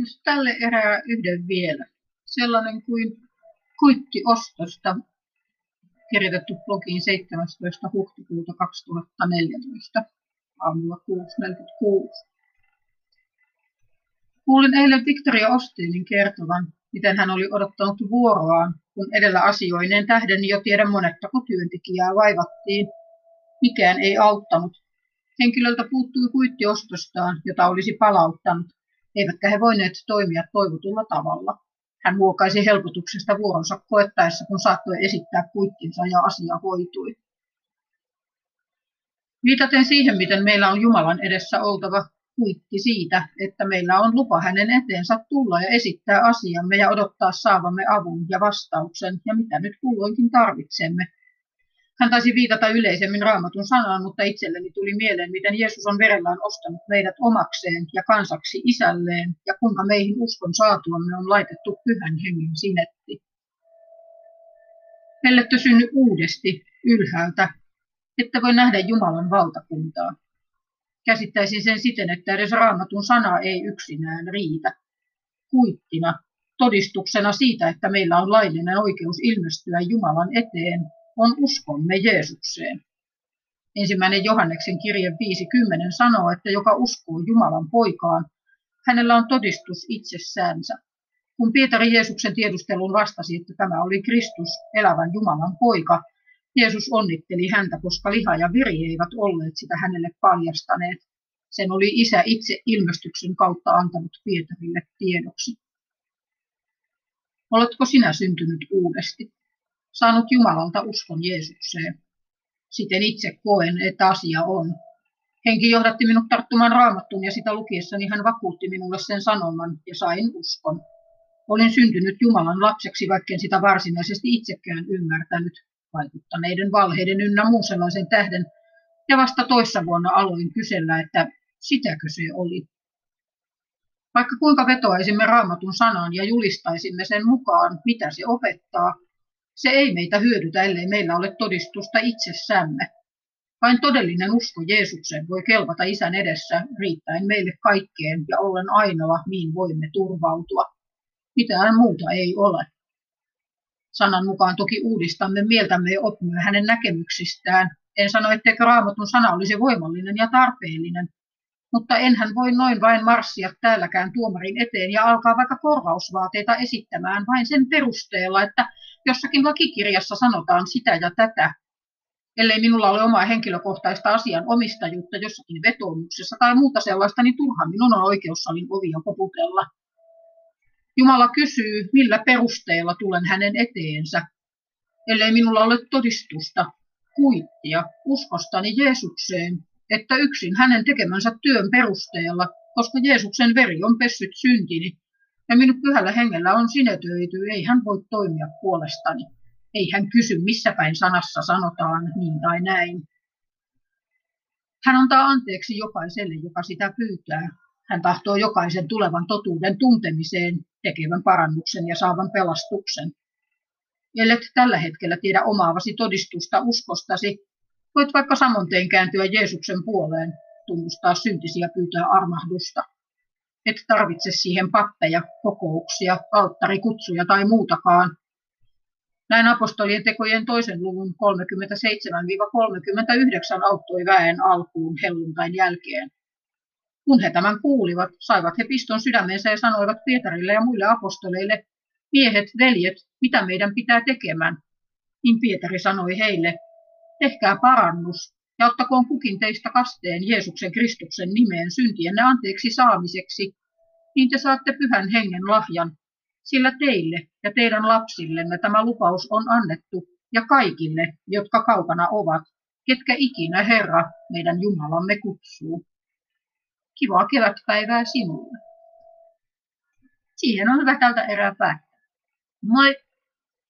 Jos tälle erää yhden vielä. Sellainen kuin kuitti ostosta kirjoitettu blogiin 17. huhtikuuta 2014 aamulla 6.46. Kuulin eilen Victoria Ostinin kertovan, miten hän oli odottanut vuoroaan, kun edellä asioineen tähden jo tiedä monettako työntekijää vaivattiin. Mikään ei auttanut. Henkilöltä puuttui kuitti ostostaan, jota olisi palauttanut, eivätkä he voineet toimia toivotulla tavalla. Hän muokaisi helpotuksesta vuoronsa koettaessa, kun saattoi esittää kuittinsa ja asia hoitui. Viitaten siihen, miten meillä on Jumalan edessä oltava kuitti siitä, että meillä on lupa hänen eteensä tulla ja esittää asiamme ja odottaa saavamme avun ja vastauksen ja mitä nyt kulloinkin tarvitsemme. Hän taisi viitata yleisemmin raamatun sanaan, mutta itselleni tuli mieleen, miten Jeesus on verellään ostanut meidät omakseen ja kansaksi isälleen ja kuinka meihin uskon saatuamme on laitettu pyhän hengen sinetti. Ellette synny uudesti ylhäältä, että voi nähdä Jumalan valtakuntaa. Käsittäisin sen siten, että edes raamatun sana ei yksinään riitä. Kuittina, todistuksena siitä, että meillä on laillinen oikeus ilmestyä Jumalan eteen, on uskomme Jeesukseen. Ensimmäinen Johanneksen kirje 50 sanoo, että joka uskoo Jumalan poikaan, hänellä on todistus itsessäänsä. Kun Pietari Jeesuksen tiedusteluun vastasi, että tämä oli Kristus, elävän Jumalan poika, Jeesus onnitteli häntä, koska liha ja veri eivät olleet sitä hänelle paljastaneet. Sen oli isä itse ilmestyksen kautta antanut Pietarille tiedoksi. Oletko sinä syntynyt uudesti? Saanut Jumalalta uskon Jeesukseen. Siten itse koen, että asia on. Henki johdatti minut tarttumaan raamattuun ja sitä lukiessani hän vakuutti minulle sen sanoman ja sain uskon. Olin syntynyt Jumalan lapseksi, vaikken sitä varsinaisesti itsekään ymmärtänyt vaikuttaneiden valheiden ynnä muun sellaisen tähden, ja vasta toissa vuonna aloin kysellä, että sitäkö se oli. Vaikka kuinka vetoaisimme raamatun sanaan ja julistaisimme sen mukaan, mitä se opettaa, se ei meitä hyödytä, ellei meillä ole todistusta itsessämme. Vain todellinen usko Jeesukseen voi kelvata isän edessä riittäen meille kaikkeen ja ollen ainoa, mihin voimme turvautua. Mitään muuta ei ole. Sanan mukaan toki uudistamme mieltämme ja opimme hänen näkemyksistään. En sano, etteikö raamatun sana olisi voimallinen ja tarpeellinen, mutta enhän voi noin vain marssia täälläkään tuomarin eteen ja alkaa vaikka korvausvaateita esittämään vain sen perusteella, että jossakin lakikirjassa sanotaan sitä ja tätä. Ellei minulla ole omaa henkilökohtaista asian omistajuutta jossakin vetoomuksessa tai muuta sellaista, niin turha minun on oikeussalin ovia koputella. Jumala kysyy, millä perusteella tulen hänen eteensä, ellei minulla ole todistusta, kuittia, uskostani Jeesukseen, että yksin hänen tekemänsä työn perusteella, koska Jeesuksen veri on pessyt syntini ja minut pyhällä hengellä on sinetöity, ei hän voi toimia puolestani. Ei hän kysy, missä päin sanassa sanotaan niin tai näin. Hän antaa anteeksi jokaiselle, joka sitä pyytää, hän tahtoo jokaisen tulevan totuuden tuntemiseen, tekevän parannuksen ja saavan pelastuksen. Ellet tällä hetkellä tiedä omaavasi todistusta uskostasi, voit vaikka samonteen kääntyä Jeesuksen puoleen, tunnustaa syntisiä pyytää armahdusta. Et tarvitse siihen pappeja, kokouksia, alttarikutsuja tai muutakaan. Näin apostolien tekojen toisen luvun 37-39 auttoi väen alkuun helluntain jälkeen. Kun he tämän kuulivat, saivat he piston sydämensä ja sanoivat Pietarille ja muille apostoleille, miehet, veljet, mitä meidän pitää tekemään? Niin Pietari sanoi heille, tehkää parannus ja ottakoon kukin teistä kasteen Jeesuksen Kristuksen nimeen syntienne anteeksi saamiseksi, niin te saatte pyhän hengen lahjan, sillä teille ja teidän lapsillenne tämä lupaus on annettu ja kaikille, jotka kaukana ovat, ketkä ikinä Herra, meidän Jumalamme kutsuu. Kivaa kevätpäivää sinulle. Siihen on hyvä tältä erää päättää. Moi!